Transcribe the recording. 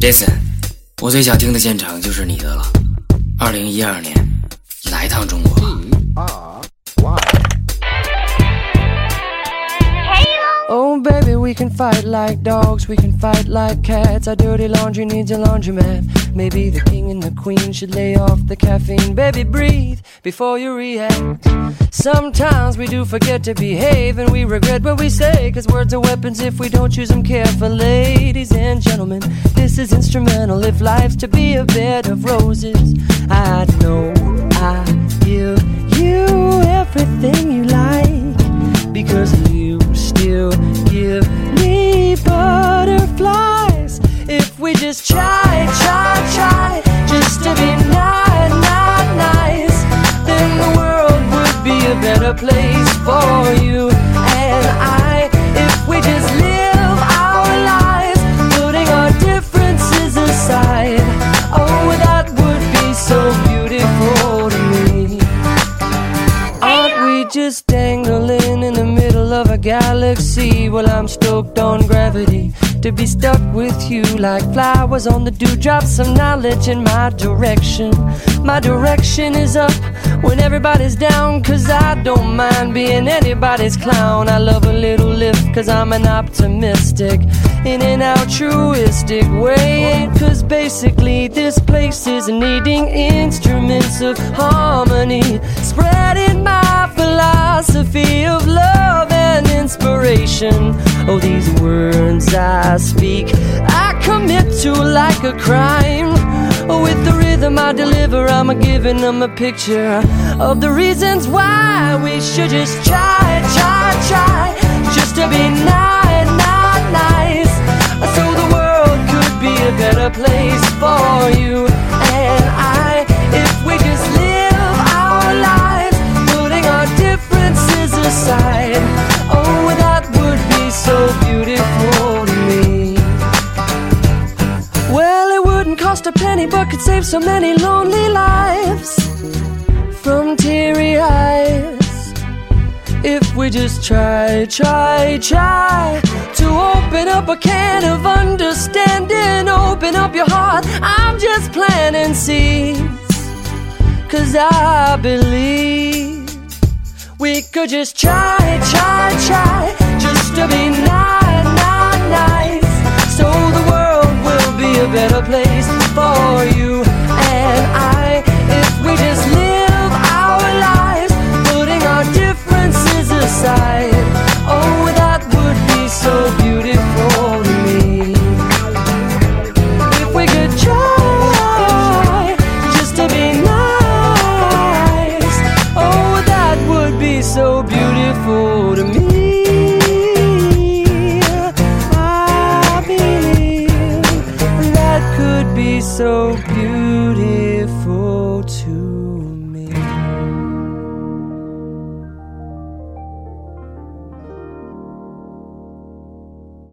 Jason，我最想听的现场就是你的了。二零一二年，来一趟中国。Fight like dogs, we can fight like cats. Our dirty laundry needs a laundromat. Maybe the king and the queen should lay off the caffeine. Baby, breathe before you react. Sometimes we do forget to behave and we regret what we say. Cause words are weapons if we don't use them carefully. Ladies and gentlemen, this is instrumental. If life's to be a bed of roses, I know I give you everything place for you and I. If we just live our lives, putting our differences aside, oh, that would be so beautiful to me. Aren't we just dangling in the middle of a galaxy? Well, I'm stoked on gravity to be stuck with you like flowers on the dewdrops of knowledge in my direction. My direction is up when everybody's down, cause I don't mind being anybody's clown. I love a little lift, cause I'm an optimistic in an altruistic way. Cause basically, this place is needing instruments of harmony, spreading my philosophy speak, I commit to like a crime. With the rhythm I deliver, I'm a giving them a picture of the reasons why we should just try, try, try, just to be nice, a penny, but could save so many lonely lives from teary eyes. If we just try, try, try to open up a can of understanding, open up your heart. I'm just planting seeds. Cause I believe we could just try, try, try just to be nice, beautiful to me. I believe that could be so beautiful too.